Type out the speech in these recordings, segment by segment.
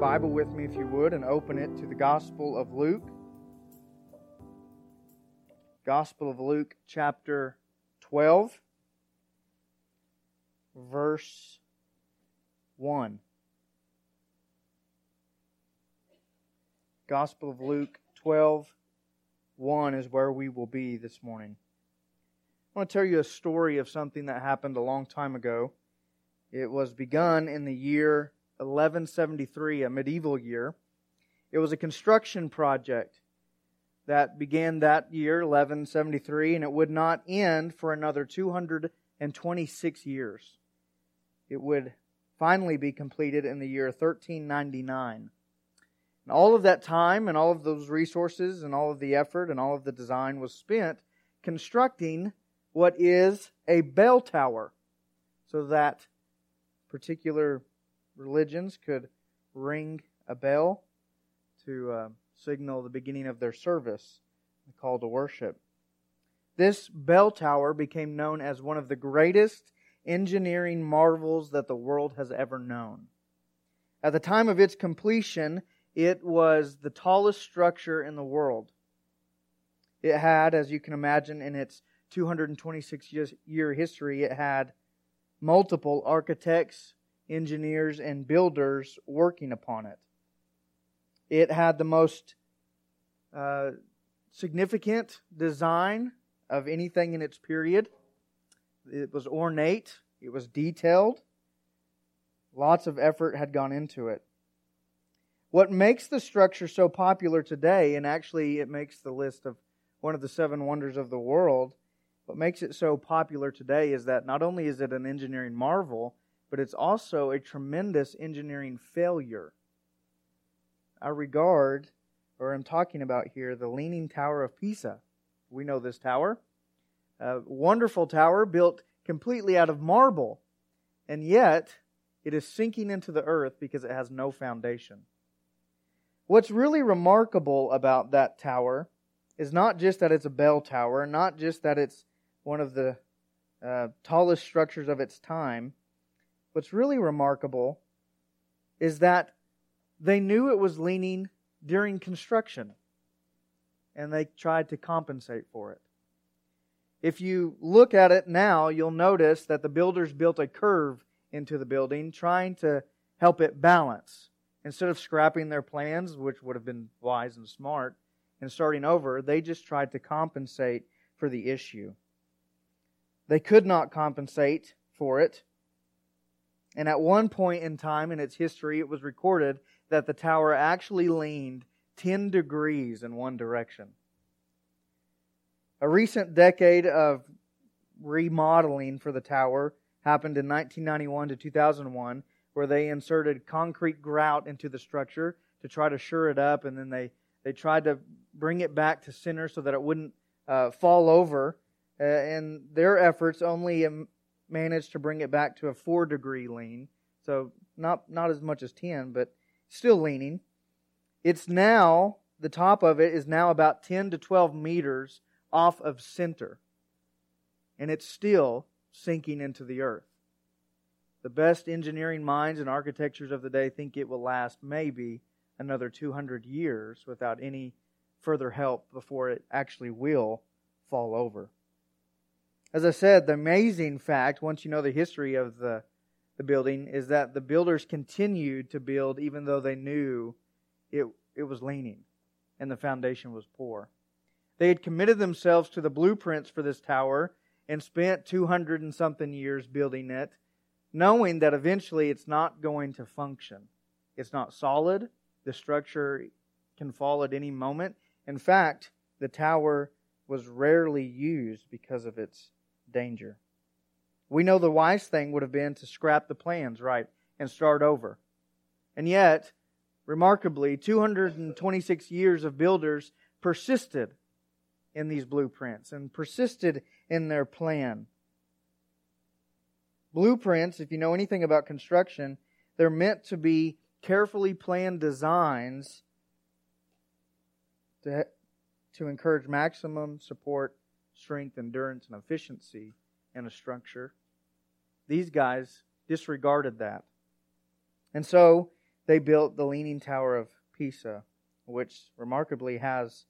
Bible with me, if you would, and open it to the Gospel of Luke. Gospel of Luke, chapter 12, verse 1. Gospel of Luke 12, 1 is where we will be this morning. I want to tell you a story of something that happened a long time ago. It was begun in the year 1173, a medieval year. It was a construction project that began that year, 1173, and it would not end for another 226 years. It would finally be completed in the year 1399. And all of that time and all of those resources and all of the effort and all of the design was spent constructing what is a bell tower so that particular religions could ring a bell to uh, signal the beginning of their service, the call to worship. This bell tower became known as one of the greatest engineering marvels that the world has ever known. At the time of its completion, it was the tallest structure in the world. It had, as you can imagine, in its 226 year history, it had multiple architects, engineers, and builders working upon it. It had the most uh, significant design of anything in its period. It was ornate, it was detailed. Lots of effort had gone into it. What makes the structure so popular today, and actually it makes the list of one of the seven wonders of the world, what makes it so popular today is that not only is it an engineering marvel, but it's also a tremendous engineering failure. I regard, or I'm talking about here, the Leaning Tower of Pisa. We know this tower. A wonderful tower built completely out of marble, and yet it is sinking into the earth because it has no foundation. What's really remarkable about that tower is not just that it's a bell tower, not just that it's one of the uh, tallest structures of its time. What's really remarkable is that they knew it was leaning during construction and they tried to compensate for it. If you look at it now, you'll notice that the builders built a curve into the building trying to help it balance. Instead of scrapping their plans, which would have been wise and smart, and starting over, they just tried to compensate for the issue. They could not compensate for it. And at one point in time in its history, it was recorded that the tower actually leaned 10 degrees in one direction. A recent decade of remodeling for the tower happened in 1991 to 2001, where they inserted concrete grout into the structure to try to shore it up, and then they, they tried to bring it back to center so that it wouldn't uh, fall over uh, and their efforts only managed to bring it back to a four degree lean. So not not as much as ten, but still leaning. It's now the top of it is now about ten to twelve meters off of center, and it's still sinking into the earth. The best engineering minds and architectures of the day think it will last maybe another 200 years without any further help before it actually will fall over. As I said, the amazing fact, once you know the history of the, the building, is that the builders continued to build even though they knew it, it was leaning and the foundation was poor. They had committed themselves to the blueprints for this tower and spent 200 and something years building it, knowing that eventually it's not going to function. It's not solid. The structure can fall at any moment. In fact, the tower was rarely used because of its danger. We know the wise thing would have been to scrap the plans, right, and start over. And yet, remarkably, 226 years of builders persisted in these blueprints and persisted in their plan. Blueprints, if you know anything about construction, they're meant to be carefully planned designs to, to encourage maximum support strength, endurance, and efficiency in a structure. These guys disregarded that. And so they built the Leaning Tower of Pisa, which remarkably has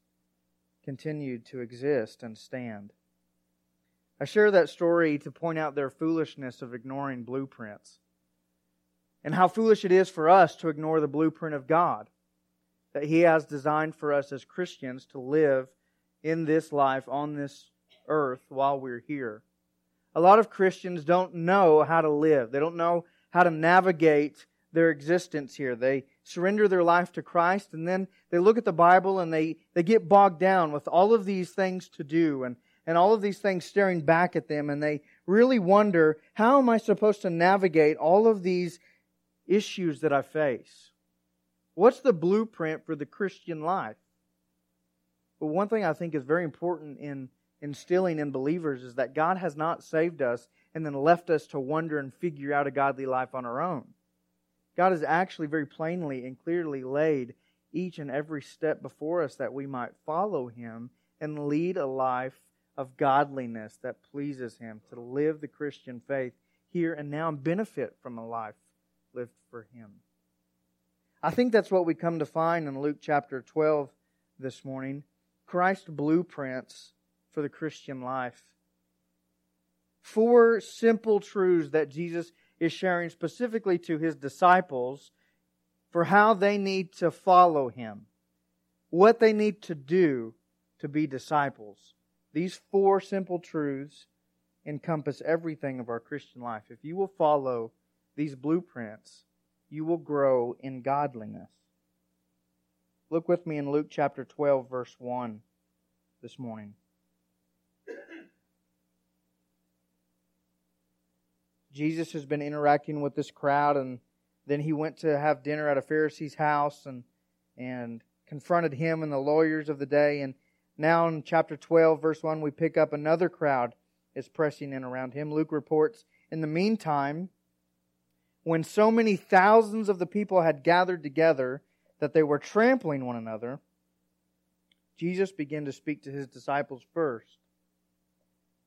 continued to exist and stand. I share that story to point out their foolishness of ignoring blueprints and how foolish it is for us to ignore the blueprint of God that He has designed for us as Christians to live in this life on this earth while we're here. A lot of Christians don't know how to live. They don't know how to navigate their existence here. They surrender their life to Christ and then they look at the Bible and they, they get bogged down with all of these things to do and, and all of these things staring back at them and they really wonder, how am I supposed to navigate all of these issues that I face? What's the blueprint for the Christian life? Well, one thing I think is very important in instilling in believers is that God has not saved us and then left us to wonder and figure out a godly life on our own. God has actually very plainly and clearly laid each and every step before us that we might follow Him and lead a life of godliness that pleases Him, to live the Christian faith here and now and benefit from a life lived for Him. I think that's what we come to find in Luke chapter 12 this morning. Christ's blueprints for the Christian life. Four simple truths that Jesus is sharing specifically to his disciples for how they need to follow him, what they need to do to be disciples. These four simple truths encompass everything of our Christian life. If you will follow these blueprints, you will grow in godliness. Look with me in Luke chapter 12, verse 1 this morning. Jesus has been interacting with this crowd, and then he went to have dinner at a Pharisee's house and and confronted him and the lawyers of the day. And now in chapter 12, verse 1, we pick up another crowd is pressing in around him. Luke reports, in the meantime, when so many thousands of the people had gathered together that they were trampling one another, Jesus began to speak to his disciples first.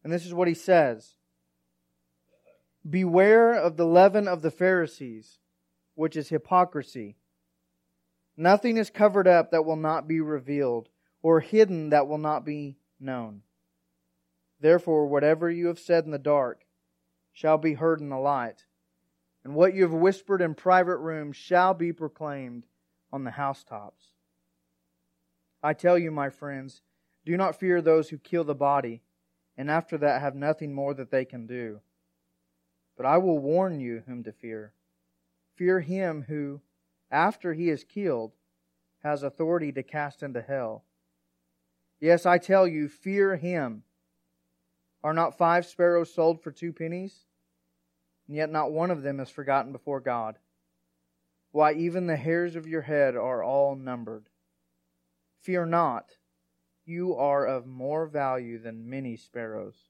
And this is what he says Beware of the leaven of the Pharisees, which is hypocrisy. Nothing is covered up that will not be revealed, or hidden that will not be known. Therefore, whatever you have said in the dark shall be heard in the light, and what you have whispered in private rooms shall be proclaimed on the housetops. I tell you, my friends, do not fear those who kill the body, and after that have nothing more that they can do. But I will warn you whom to fear. Fear him who, after he is killed, has authority to cast into hell. Yes, I tell you, fear him. Are not five sparrows sold for two pennies? And yet not one of them is forgotten before God. Why, even the hairs of your head are all numbered. Fear not, you are of more value than many sparrows.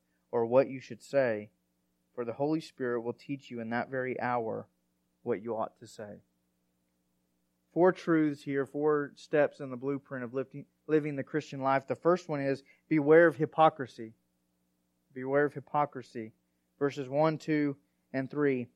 or what you should say, for the Holy Spirit will teach you in that very hour what you ought to say. Four truths here, four steps in the blueprint of living the Christian life. The first one is beware of hypocrisy. Beware of hypocrisy. Verses 1, 2, and 3.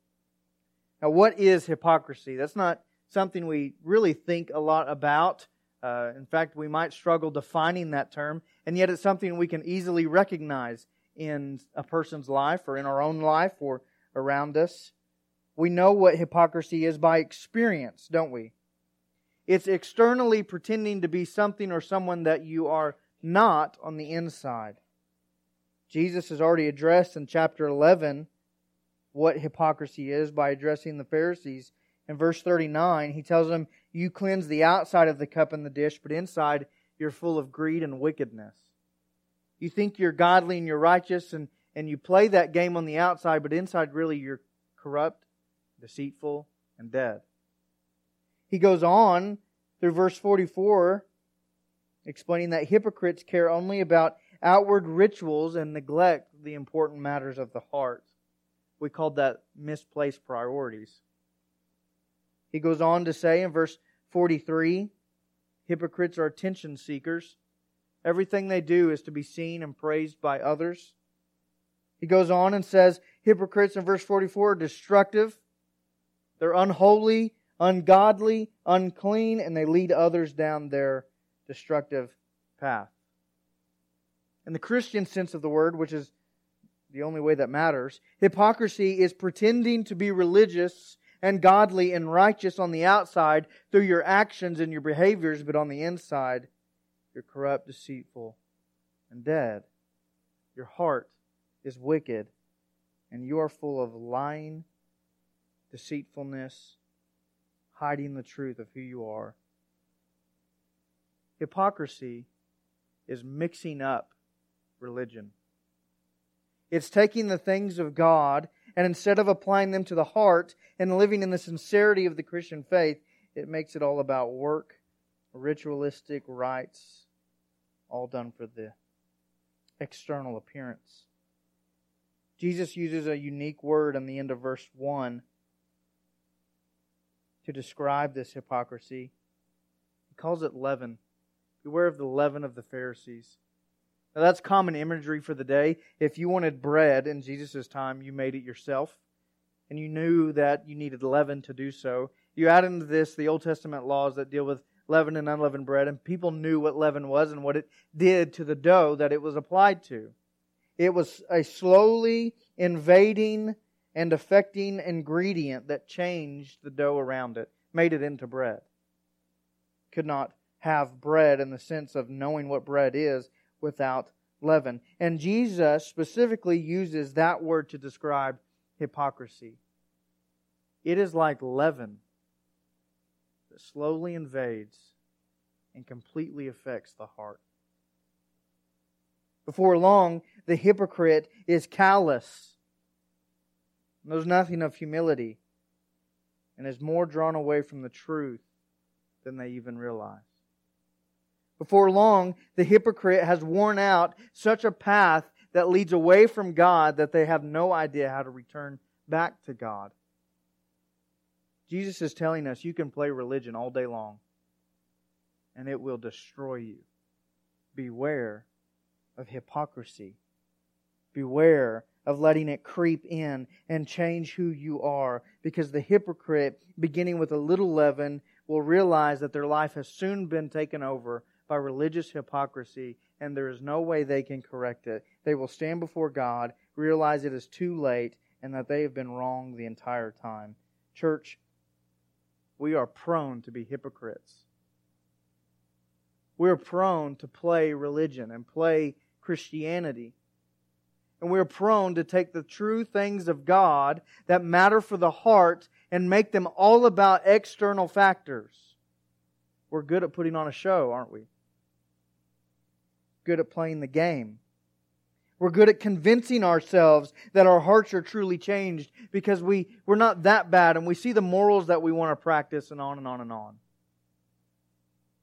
Now, what is hypocrisy? That's not something we really think a lot about. Uh, in fact, we might struggle defining that term, and yet it's something we can easily recognize in a person's life or in our own life or around us. We know what hypocrisy is by experience, don't we? It's externally pretending to be something or someone that you are not on the inside. Jesus has already addressed in chapter 11 what hypocrisy is by addressing the Pharisees. In verse 39, he tells them, You cleanse the outside of the cup and the dish, but inside you're full of greed and wickedness. You think you're godly and you're righteous and, and you play that game on the outside, but inside really you're corrupt, deceitful, and dead. He goes on through verse 44, explaining that hypocrites care only about outward rituals and neglect the important matters of the heart. We called that misplaced priorities. He goes on to say in verse 43 hypocrites are attention seekers. Everything they do is to be seen and praised by others. He goes on and says hypocrites in verse 44 are destructive. They're unholy, ungodly, unclean, and they lead others down their destructive path. In the Christian sense of the word, which is the only way that matters, hypocrisy is pretending to be religious and godly and righteous on the outside through your actions and your behaviors, but on the inside, you're corrupt, deceitful, and dead. Your heart is wicked, and you are full of lying, deceitfulness, hiding the truth of who you are. Hypocrisy is mixing up religion. It's taking the things of God and instead of applying them to the heart and living in the sincerity of the Christian faith, it makes it all about work, ritualistic rites, all done for the external appearance. Jesus uses a unique word in the end of verse 1 to describe this hypocrisy. He calls it leaven. Beware of the leaven of the Pharisees. Now, that's common imagery for the day. If you wanted bread in Jesus' time, you made it yourself, and you knew that you needed leaven to do so. You add into this the Old Testament laws that deal with leavened and unleavened bread, and people knew what leaven was and what it did to the dough that it was applied to. It was a slowly invading and affecting ingredient that changed the dough around it, made it into bread. Could not have bread in the sense of knowing what bread is without leaven. And Jesus specifically uses that word to describe hypocrisy. It is like leaven that slowly invades and completely affects the heart. Before long, the hypocrite is callous, knows nothing of humility, and is more drawn away from the truth than they even realize. Before long, the hypocrite has worn out such a path that leads away from God that they have no idea how to return back to God. Jesus is telling us you can play religion all day long and it will destroy you. Beware of hypocrisy. Beware of letting it creep in and change who you are because the hypocrite, beginning with a little leaven, will realize that their life has soon been taken over by religious hypocrisy, and there is no way they can correct it. They will stand before God, realize it is too late, and that they have been wrong the entire time. Church, we are prone to be hypocrites. We're prone to play religion and play Christianity. And we're prone to take the true things of God that matter for the heart and make them all about external factors. We're good at putting on a show, aren't we? good at playing the game. We're good at convincing ourselves that our hearts are truly changed because we, we're not that bad and we see the morals that we want to practice and on and on and on.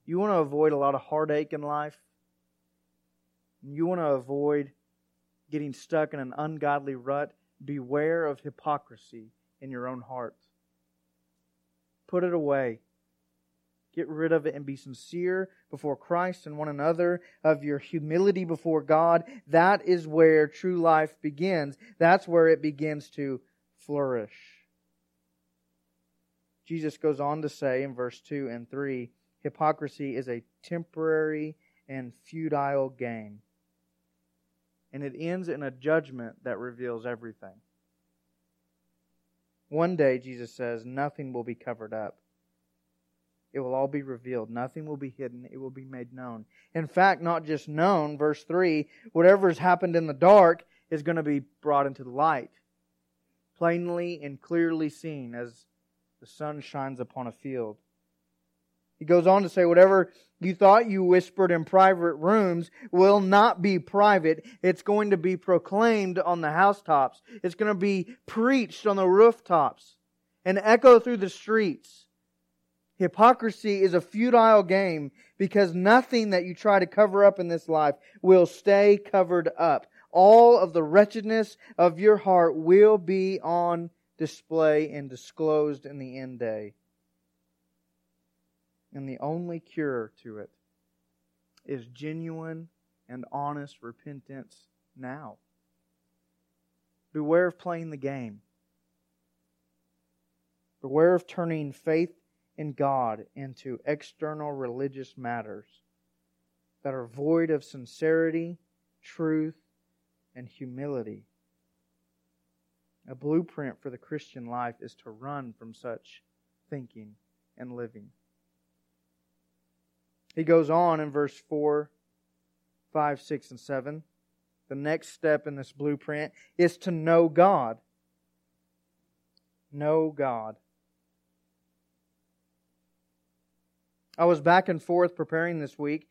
You want to avoid a lot of heartache in life? You want to avoid getting stuck in an ungodly rut? Beware of hypocrisy in your own heart. Put it away. Get rid of it and be sincere before Christ and one another, of your humility before God. That is where true life begins. That's where it begins to flourish. Jesus goes on to say in verse 2 and 3 hypocrisy is a temporary and futile gain. And it ends in a judgment that reveals everything. One day, Jesus says, nothing will be covered up. It will all be revealed. Nothing will be hidden. It will be made known. In fact, not just known, verse 3, whatever has happened in the dark is going to be brought into the light, plainly and clearly seen as the sun shines upon a field. He goes on to say, whatever you thought you whispered in private rooms will not be private. It's going to be proclaimed on the housetops. It's going to be preached on the rooftops. and echo through the streets. Hypocrisy is a futile game because nothing that you try to cover up in this life will stay covered up. All of the wretchedness of your heart will be on display and disclosed in the end day. And the only cure to it is genuine and honest repentance now. Beware of playing the game. Beware of turning faith in God into external religious matters that are void of sincerity, truth, and humility. A blueprint for the Christian life is to run from such thinking and living. He goes on in verse 4, 5, 6, and 7. The next step in this blueprint is to know God. Know God. I was back and forth preparing this week.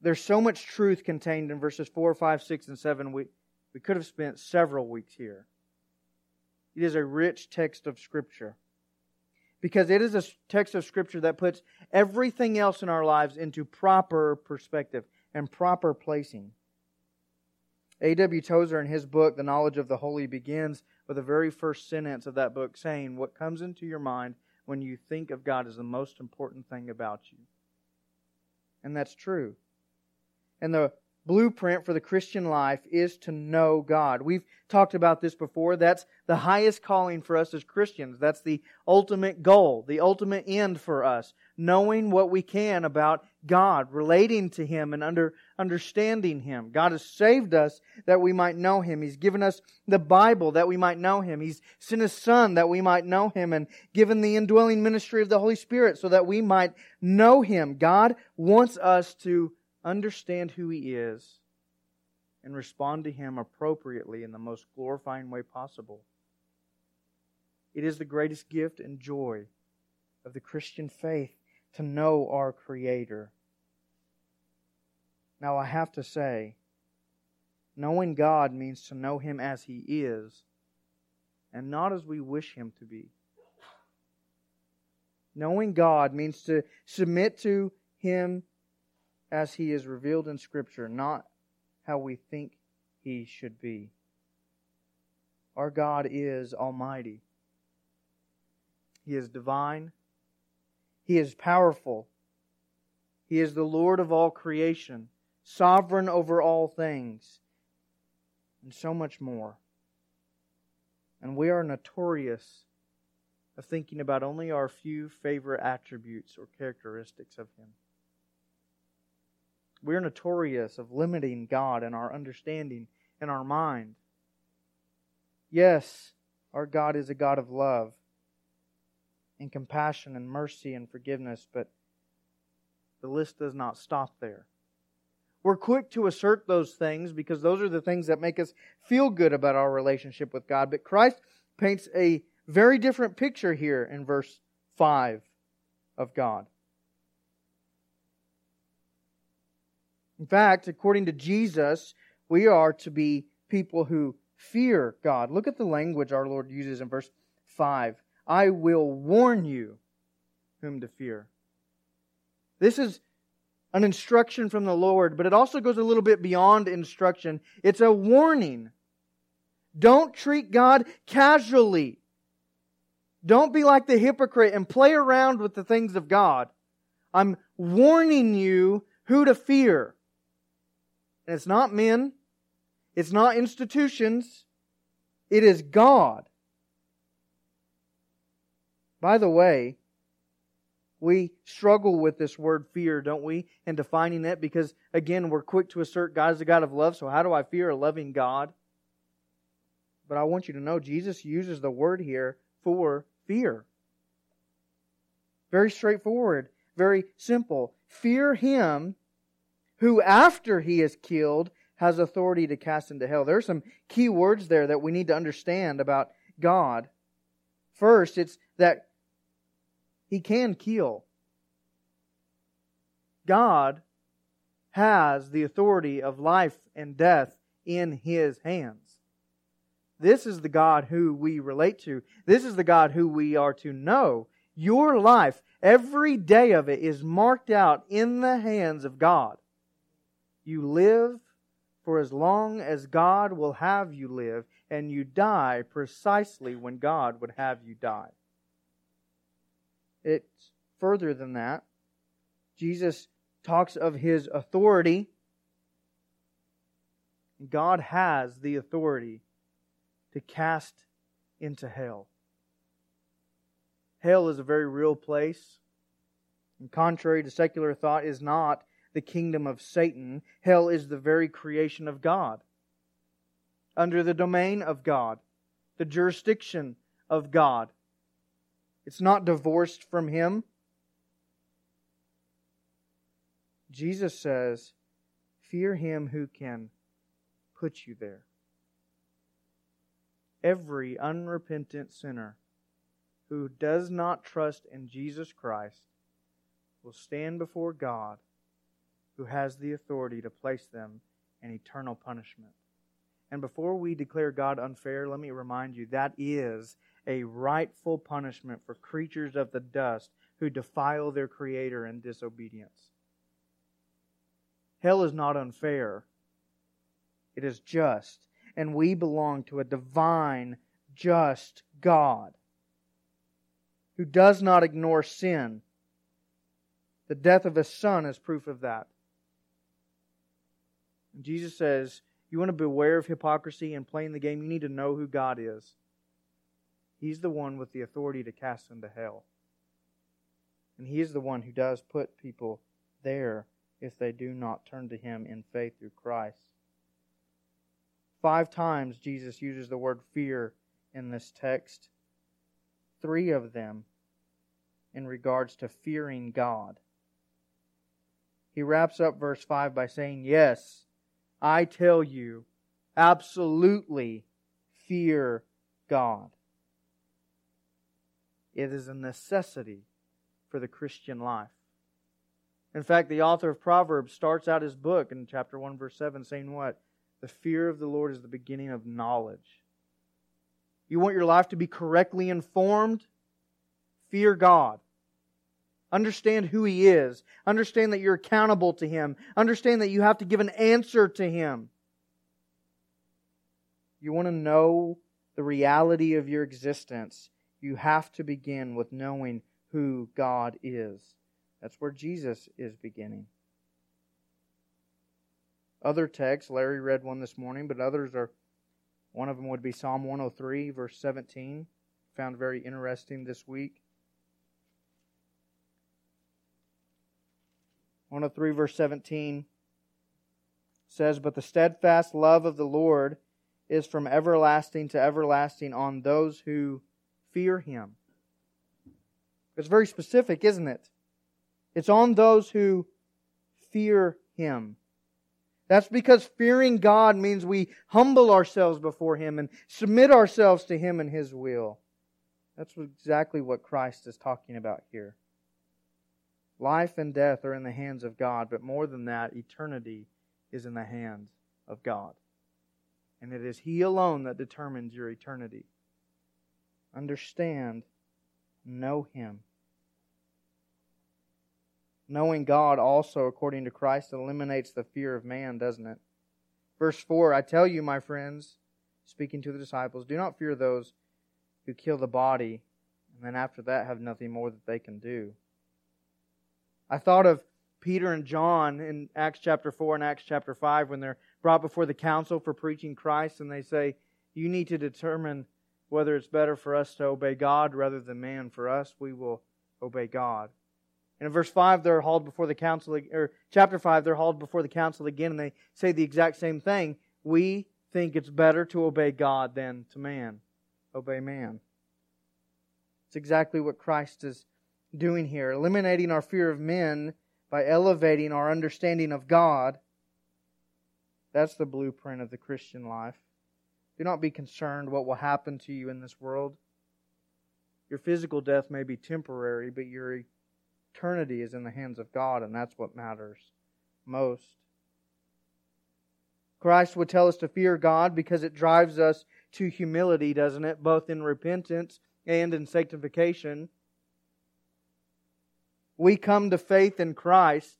There's so much truth contained in verses 4, 5, 6, and 7. We, we could have spent several weeks here. It is a rich text of Scripture because it is a text of Scripture that puts everything else in our lives into proper perspective and proper placing. A.W. Tozer, in his book, The Knowledge of the Holy, begins with the very first sentence of that book saying, What comes into your mind when you think of God as the most important thing about you. And that's true. And the blueprint for the Christian life is to know God. We've talked about this before. That's the highest calling for us as Christians. That's the ultimate goal, the ultimate end for us. Knowing what we can about God, relating to Him and under, understanding Him. God has saved us that we might know Him. He's given us the Bible that we might know Him. He's sent His Son that we might know Him and given the indwelling ministry of the Holy Spirit so that we might know Him. God wants us to understand who He is, and respond to Him appropriately in the most glorifying way possible. It is the greatest gift and joy of the Christian faith to know our Creator. Now, I have to say, knowing God means to know Him as He is and not as we wish Him to be. Knowing God means to submit to Him as he is revealed in Scripture, not how we think he should be. Our God is almighty. He is divine. He is powerful. He is the Lord of all creation, sovereign over all things, and so much more. And we are notorious of thinking about only our few favorite attributes or characteristics of Him. We're notorious of limiting God in our understanding and our mind. Yes, our God is a God of love and compassion and mercy and forgiveness, but the list does not stop there. We're quick to assert those things because those are the things that make us feel good about our relationship with God. But Christ paints a very different picture here in verse 5 of God. In fact, according to Jesus, we are to be people who fear God. Look at the language our Lord uses in verse 5. I will warn you whom to fear. This is an instruction from the Lord, but it also goes a little bit beyond instruction. It's a warning. Don't treat God casually. Don't be like the hypocrite and play around with the things of God. I'm warning you who to fear. And it's not men, it's not institutions, it is God. By the way, we struggle with this word fear, don't we, in defining it because, again, we're quick to assert God is a God of love, so how do I fear a loving God? But I want you to know Jesus uses the word here for fear. Very straightforward, very simple. Fear Him who after he is killed has authority to cast into hell. There are some key words there that we need to understand about God. First, it's that he can kill. God has the authority of life and death in his hands. This is the God who we relate to. This is the God who we are to know. Your life, every day of it, is marked out in the hands of God. You live for as long as God will have you live, and you die precisely when God would have you die. It's further than that. Jesus talks of his authority. God has the authority to cast into hell. Hell is a very real place. And contrary to secular thought, is not the kingdom of Satan. Hell is the very creation of God. Under the domain of God, the jurisdiction of God. It's not divorced from Him. Jesus says, Fear Him who can put you there. Every unrepentant sinner who does not trust in Jesus Christ will stand before God, who has the authority to place them in eternal punishment. And before we declare God unfair, let me remind you that is a rightful punishment for creatures of the dust who defile their Creator in disobedience. Hell is not unfair, it is just. And we belong to a divine, just God who does not ignore sin. The death of his son is proof of that. Jesus says, You want to beware of hypocrisy and playing the game? You need to know who God is. He's the one with the authority to cast into hell. And He is the one who does put people there if they do not turn to Him in faith through Christ. Five times Jesus uses the word fear in this text, three of them in regards to fearing God. He wraps up verse 5 by saying, Yes, I tell you, absolutely fear God. It is a necessity for the Christian life. In fact, the author of Proverbs starts out his book in chapter 1, verse 7, saying what? The fear of the Lord is the beginning of knowledge. You want your life to be correctly informed? Fear God. Understand who He is. Understand that you're accountable to Him. Understand that you have to give an answer to Him. You want to know the reality of your existence you have to begin with knowing who God is. That's where Jesus is beginning. Other texts, Larry read one this morning, but others are, one of them would be Psalm 103, verse 17, found very interesting this week. 103, verse 17 says, But the steadfast love of the Lord is from everlasting to everlasting on those who fear him. It's very specific, isn't it? It's on those who fear him. That's because fearing God means we humble ourselves before him and submit ourselves to him and his will. That's exactly what Christ is talking about here. Life and death are in the hands of God, but more than that, eternity is in the hands of God. And it is He alone that determines your eternity understand, know Him. Knowing God also, according to Christ, eliminates the fear of man, doesn't it? Verse 4 I tell you, my friends, speaking to the disciples, do not fear those who kill the body, and then after that have nothing more that they can do. I thought of Peter and John in Acts chapter 4 and Acts chapter 5 when they're brought before the council for preaching Christ, and they say, You need to determine whether it's better for us to obey God rather than man. For us, we will obey God. And in verse 5, they're hauled before the council, or chapter 5, they're hauled before the council again, and they say the exact same thing. We think it's better to obey God than to man. Obey man. It's exactly what Christ is doing here, eliminating our fear of men by elevating our understanding of God. That's the blueprint of the Christian life. Do not be concerned what will happen to you in this world. Your physical death may be temporary, but your eternity is in the hands of God, and that's what matters most. Christ would tell us to fear God because it drives us to humility, doesn't it? Both in repentance and in sanctification. We come to faith in Christ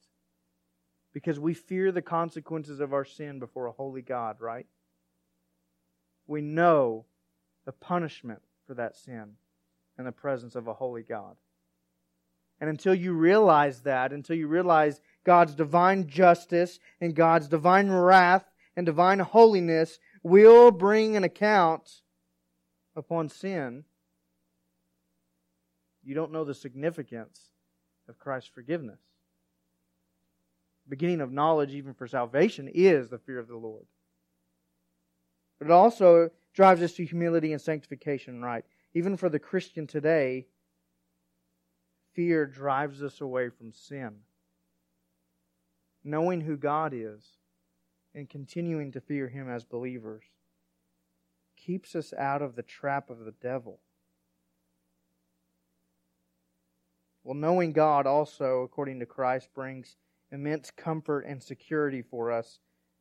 because we fear the consequences of our sin before a holy God, right? We know the punishment for that sin in the presence of a holy God. And until you realize that, until you realize God's divine justice and God's divine wrath and divine holiness will bring an account upon sin, you don't know the significance of Christ's forgiveness. Beginning of knowledge, even for salvation, is the fear of the Lord. But it also drives us to humility and sanctification, right? Even for the Christian today, fear drives us away from sin. Knowing who God is and continuing to fear Him as believers keeps us out of the trap of the devil. Well, knowing God also, according to Christ, brings immense comfort and security for us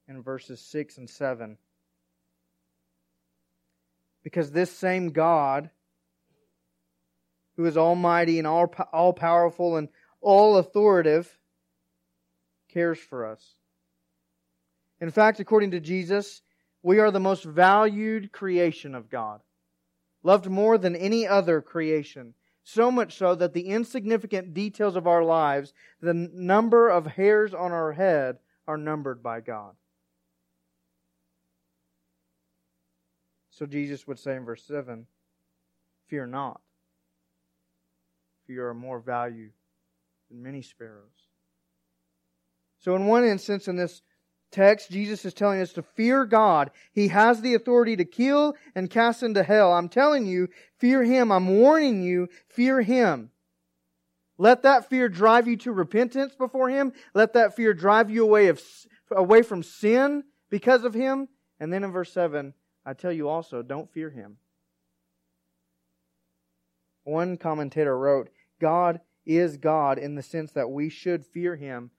in verses 6 and 7. Because this same God, who is almighty and all, all powerful and all authoritative, cares for us. In fact, according to Jesus, we are the most valued creation of God, loved more than any other creation. So much so that the insignificant details of our lives, the number of hairs on our head, are numbered by God. So Jesus would say in verse 7 Fear not, for you are more value than many sparrows. So, in one instance, in this text, Jesus is telling us to fear God. He has the authority to kill and cast into hell. I'm telling you, fear Him. I'm warning you, fear Him. Let that fear drive you to repentance before Him. Let that fear drive you away, of, away from sin because of Him. And then in verse 7, I tell you also, don't fear Him. One commentator wrote, God is God in the sense that we should fear Him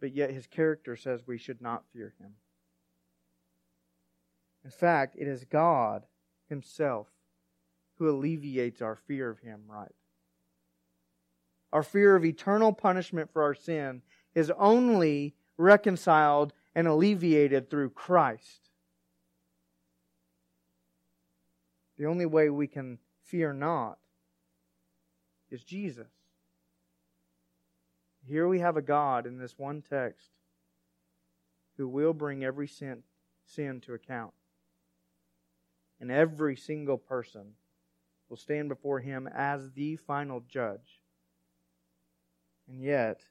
but yet his character says we should not fear him. In fact, it is God himself who alleviates our fear of him, right? Our fear of eternal punishment for our sin is only reconciled and alleviated through Christ. The only way we can fear not is Jesus. Here we have a God in this one text who will bring every sin, sin to account. And every single person will stand before him as the final judge. And yet,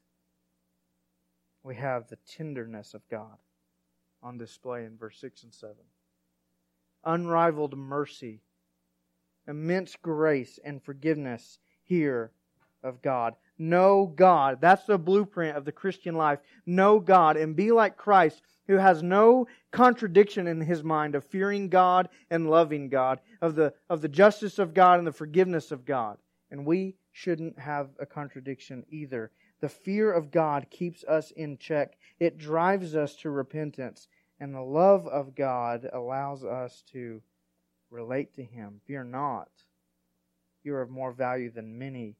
we have the tenderness of God on display in verse 6 and 7. Unrivaled mercy, immense grace, and forgiveness here of God. Know God. That's the blueprint of the Christian life. Know God and be like Christ, who has no contradiction in his mind of fearing God and loving God, of the, of the justice of God and the forgiveness of God. And we shouldn't have a contradiction either. The fear of God keeps us in check, it drives us to repentance, and the love of God allows us to relate to Him. Fear not. You are of more value than many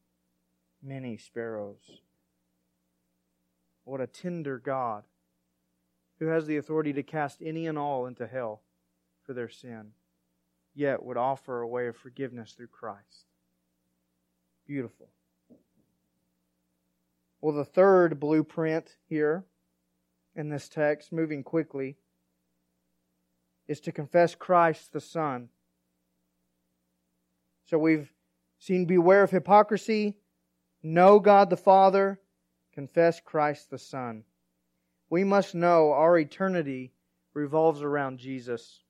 many sparrows. What a tender God who has the authority to cast any and all into hell for their sin, yet would offer a way of forgiveness through Christ. Beautiful. Well, the third blueprint here in this text, moving quickly, is to confess Christ the Son. So we've seen beware of hypocrisy, know God the Father, confess Christ the Son. We must know our eternity revolves around Jesus.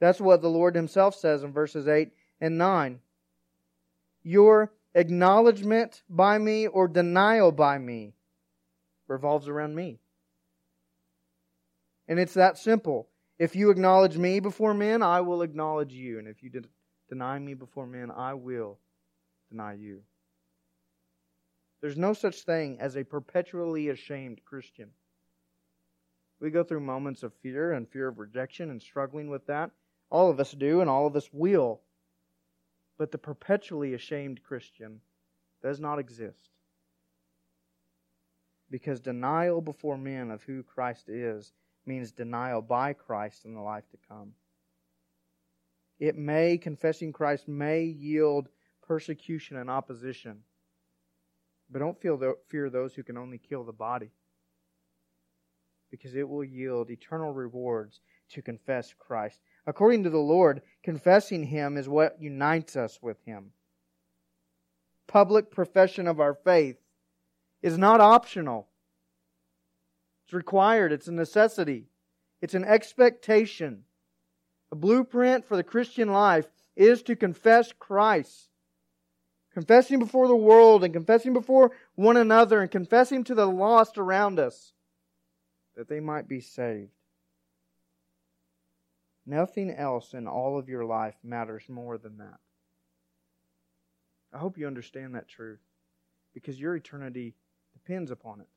That's what the Lord Himself says in verses 8 and 9. Your acknowledgement by me or denial by me revolves around me. And it's that simple. If you acknowledge me before men, I will acknowledge you. And if you deny me before men, I will deny you. There's no such thing as a perpetually ashamed Christian. We go through moments of fear and fear of rejection and struggling with that. All of us do, and all of us will. But the perpetually ashamed Christian does not exist. Because denial before men of who Christ is means denial by Christ in the life to come. It may, confessing Christ may yield persecution and opposition. But don't feel the, fear those who can only kill the body. Because it will yield eternal rewards to confess Christ. According to the Lord, confessing Him is what unites us with Him. Public profession of our faith is not optional. It's required. It's a necessity. It's an expectation. A blueprint for the Christian life is to confess Christ. Confessing before the world and confessing before one another and confessing to the lost around us that they might be saved. Nothing else in all of your life matters more than that. I hope you understand that truth because your eternity depends upon it.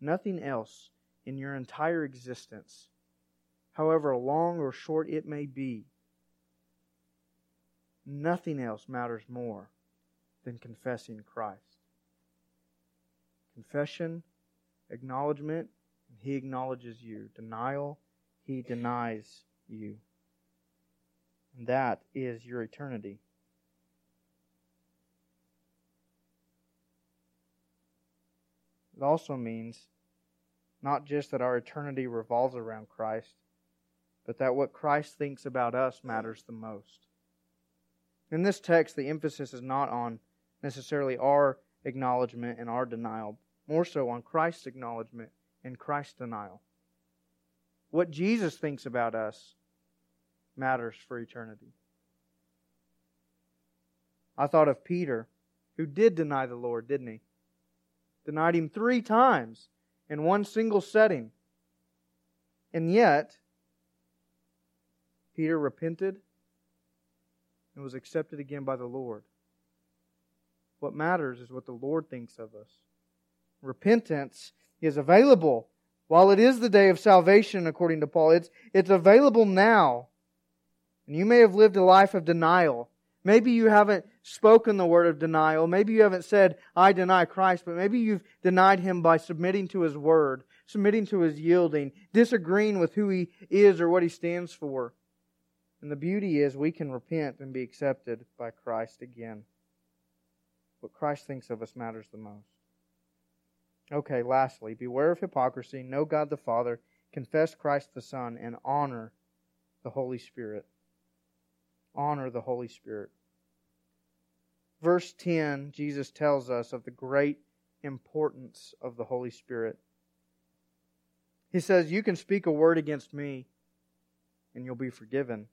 Nothing else in your entire existence, however long or short it may be, nothing else matters more than confessing Christ. Confession, acknowledgement, He acknowledges you. Denial, He denies you. And that is your eternity. It also means not just that our eternity revolves around Christ, but that what Christ thinks about us matters the most. In this text, the emphasis is not on necessarily our acknowledgement and our denial, more so on Christ's acknowledgement and Christ's denial. What Jesus thinks about us matters for eternity. I thought of Peter, who did deny the Lord, didn't he? denied him three times in one single setting. And yet, Peter repented and was accepted again by the Lord. What matters is what the Lord thinks of us. Repentance is available while it is the day of salvation, according to Paul. It's, it's available now. And you may have lived a life of denial Maybe you haven't spoken the word of denial. Maybe you haven't said, I deny Christ, but maybe you've denied him by submitting to his word, submitting to his yielding, disagreeing with who he is or what he stands for. And the beauty is we can repent and be accepted by Christ again. What Christ thinks of us matters the most. Okay, lastly, beware of hypocrisy, know God the Father, confess Christ the Son, and honor the Holy Spirit. Honor the Holy Spirit verse 10, Jesus tells us of the great importance of the Holy Spirit. He says, You can speak a word against me and you'll be forgiven.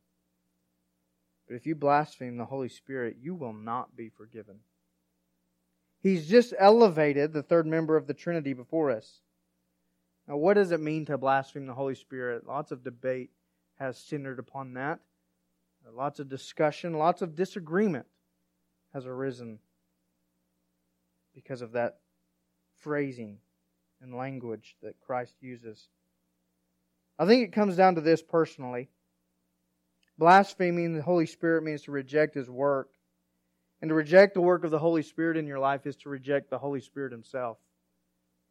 But if you blaspheme the Holy Spirit, you will not be forgiven. He's just elevated the third member of the Trinity before us. Now, what does it mean to blaspheme the Holy Spirit? Lots of debate has centered upon that. Lots of discussion, lots of disagreement has arisen because of that phrasing and language that Christ uses. I think it comes down to this personally. Blaspheming the Holy Spirit means to reject His work. And to reject the work of the Holy Spirit in your life is to reject the Holy Spirit Himself,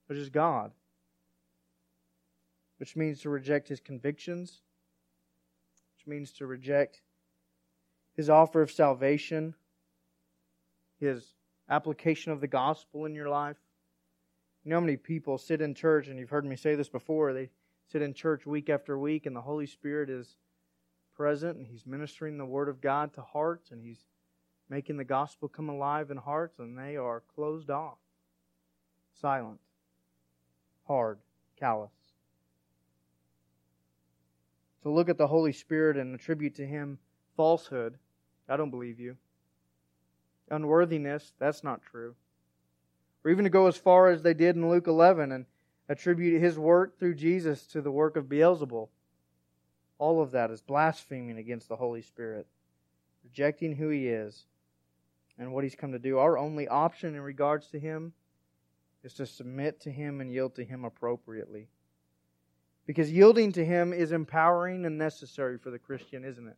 which is God. Which means to reject His convictions, which means to reject His offer of salvation, his application of the gospel in your life. You know how many people sit in church, and you've heard me say this before, they sit in church week after week, and the Holy Spirit is present, and He's ministering the Word of God to hearts, and He's making the gospel come alive in hearts, and they are closed off, silent, hard, callous. To look at the Holy Spirit and attribute to Him falsehood, I don't believe you unworthiness, that's not true. Or even to go as far as they did in Luke 11 and attribute his work through Jesus to the work of Beelzebul. All of that is blaspheming against the Holy Spirit, rejecting who he is and what he's come to do. Our only option in regards to him is to submit to him and yield to him appropriately. Because yielding to Him is empowering and necessary for the Christian, isn't it?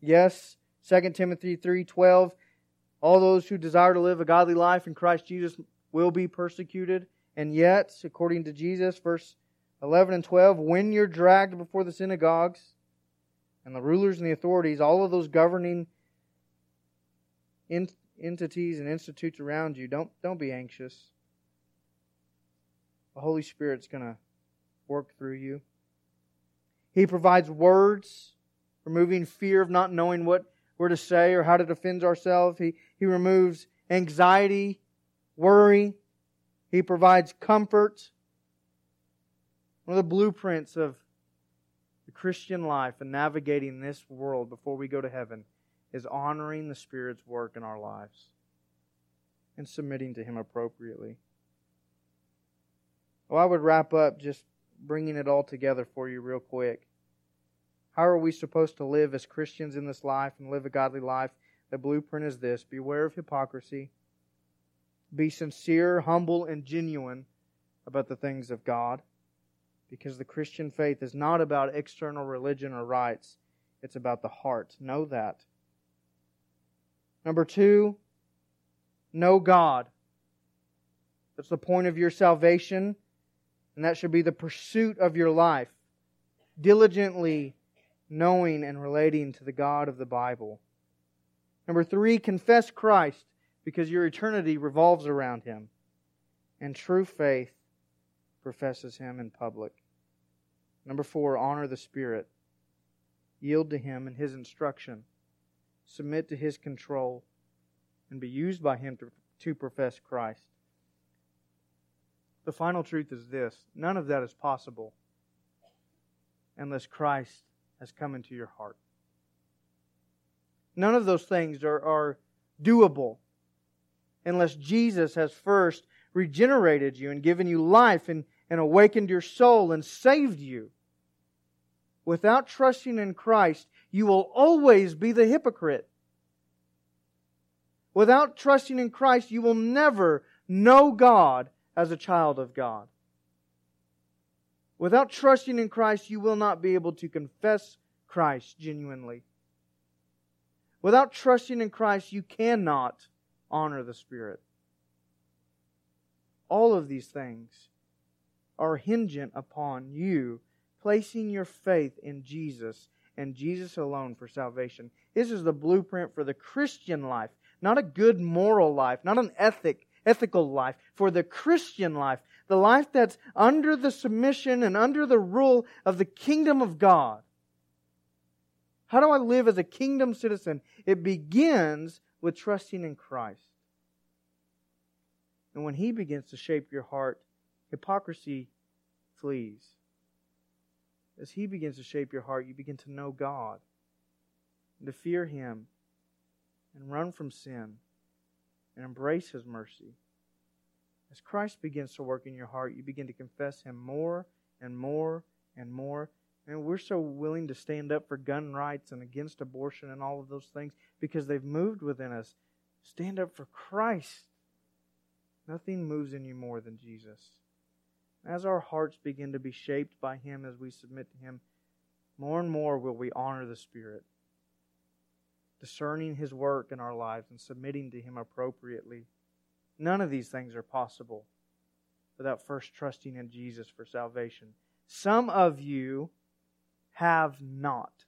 Yes, 2 Timothy 3:12 all those who desire to live a godly life in Christ Jesus will be persecuted. And yet, according to Jesus, verse 11 and 12, when you're dragged before the synagogues and the rulers and the authorities, all of those governing entities and institutes around you, don't, don't be anxious. The Holy Spirit's going to work through you. He provides words, removing fear of not knowing what we're to say or how to defend ourselves. He, he removes anxiety, worry. He provides comfort. One of the blueprints of the Christian life and navigating this world before we go to heaven is honoring the Spirit's work in our lives and submitting to Him appropriately. Well, I would wrap up just bringing it all together for you real quick. How are we supposed to live as Christians in this life and live a godly life? The blueprint is this beware of hypocrisy, be sincere, humble, and genuine about the things of God. Because the Christian faith is not about external religion or rites, it's about the heart. Know that. Number two, know God. That's the point of your salvation, and that should be the pursuit of your life. Diligently knowing and relating to the God of the Bible. Number three, confess Christ because your eternity revolves around him. And true faith professes him in public. Number four, honor the Spirit. Yield to him and his instruction. Submit to his control and be used by him to, to profess Christ. The final truth is this none of that is possible unless Christ has come into your heart. None of those things are, are doable unless Jesus has first regenerated you and given you life and, and awakened your soul and saved you. Without trusting in Christ, you will always be the hypocrite. Without trusting in Christ, you will never know God as a child of God. Without trusting in Christ, you will not be able to confess Christ genuinely. Without trusting in Christ, you cannot honor the Spirit. All of these things are hingent upon you placing your faith in Jesus and Jesus alone for salvation. This is the blueprint for the Christian life, not a good moral life, not an ethic, ethical life, for the Christian life, the life that's under the submission and under the rule of the kingdom of God. How do I live as a kingdom citizen? It begins with trusting in Christ. And when He begins to shape your heart, hypocrisy flees. As He begins to shape your heart, you begin to know God and to fear Him and run from sin and embrace His mercy. As Christ begins to work in your heart, you begin to confess Him more and more and more. And we're so willing to stand up for gun rights and against abortion and all of those things because they've moved within us. Stand up for Christ. Nothing moves in you more than Jesus. As our hearts begin to be shaped by Him as we submit to Him, more and more will we honor the Spirit, discerning His work in our lives and submitting to Him appropriately. None of these things are possible without first trusting in Jesus for salvation. Some of you have not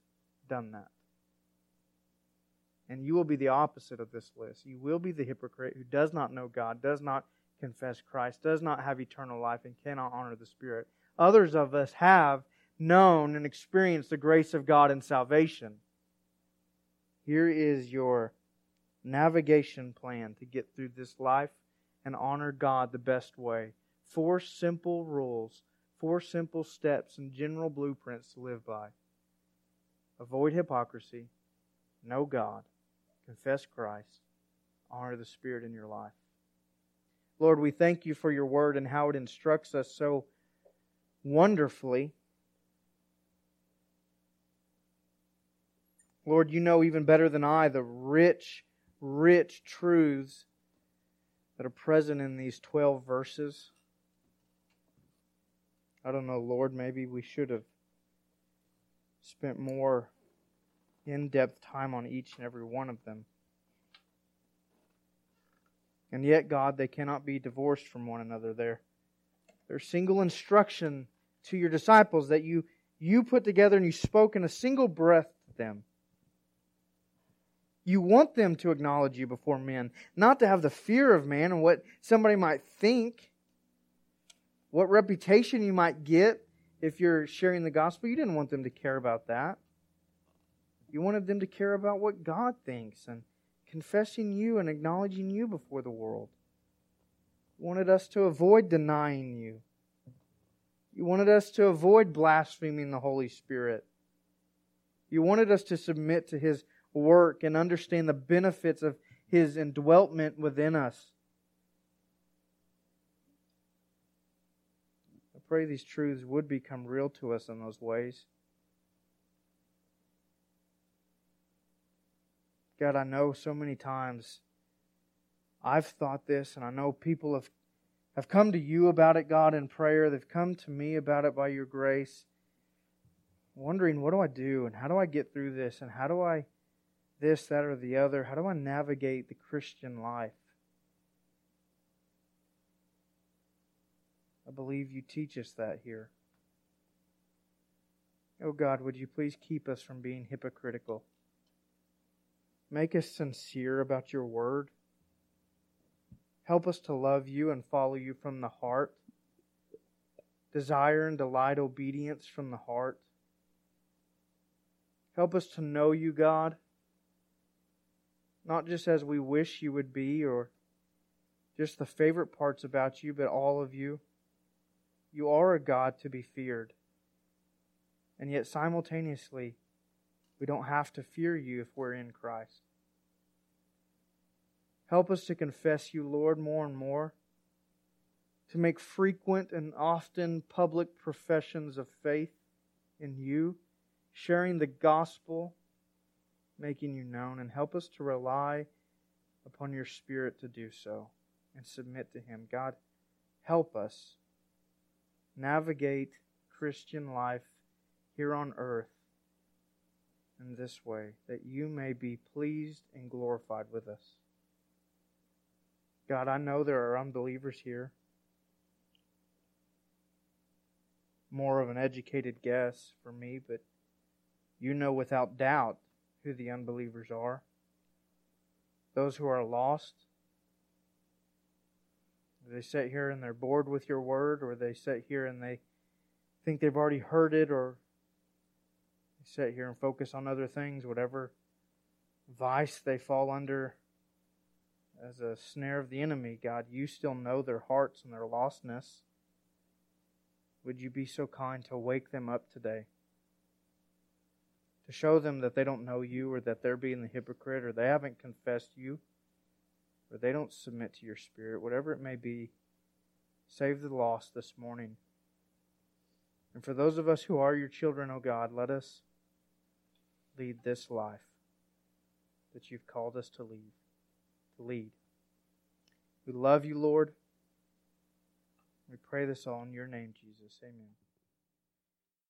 done that. And you will be the opposite of this list. You will be the hypocrite who does not know God, does not confess Christ, does not have eternal life, and cannot honor the Spirit. Others of us have known and experienced the grace of God in salvation. Here is your navigation plan to get through this life and honor God the best way. Four simple rules, four simple steps and general blueprints to live by. Avoid hypocrisy, know God, confess Christ, honor the Spirit in your life. Lord, we thank you for your word and how it instructs us so wonderfully. Lord, you know even better than I the rich rich truths that are present in these 12 verses. I don't know, Lord, maybe we should have spent more in depth time on each and every one of them. And yet, God, they cannot be divorced from one another. They're, they're single instruction to your disciples that you, you put together and you spoke in a single breath to them. You want them to acknowledge you before men, not to have the fear of man and what somebody might think, what reputation you might get if you're sharing the gospel. You didn't want them to care about that. You wanted them to care about what God thinks and confessing you and acknowledging you before the world. You wanted us to avoid denying you. You wanted us to avoid blaspheming the Holy Spirit. You wanted us to submit to His work and understand the benefits of His indweltment within us. I pray these truths would become real to us in those ways. God, I know so many times I've thought this, and I know people have, have come to you about it, God, in prayer. They've come to me about it by your grace, wondering, what do I do, and how do I get through this, and how do I this, that, or the other? How do I navigate the Christian life? I believe you teach us that here. Oh God, would you please keep us from being hypocritical? Make us sincere about your word. Help us to love you and follow you from the heart. Desire and delight obedience from the heart. Help us to know you, God, not just as we wish you would be or just the favorite parts about you, but all of you. You are a God to be feared. And yet, simultaneously, we don't have to fear you if we're in Christ. Help us to confess you, Lord, more and more, to make frequent and often public professions of faith in you, sharing the gospel, making you known, and help us to rely upon your Spirit to do so and submit to Him. God, help us navigate Christian life here on earth in this way, that you may be pleased and glorified with us. God, I know there are unbelievers here. More of an educated guess for me, but you know without doubt who the unbelievers are. Those who are lost. They sit here and they're bored with your word, or they sit here and they think they've already heard it, or sit here and focus on other things, whatever vice they fall under as a snare of the enemy, God, you still know their hearts and their lostness. Would you be so kind to wake them up today? To show them that they don't know you or that they're being the hypocrite or they haven't confessed you or they don't submit to your spirit, whatever it may be, save the lost this morning. And for those of us who are your children, O oh God, let us lead this life that you've called us to lead to lead. We love you, Lord. We pray this all in your name, Jesus. Amen.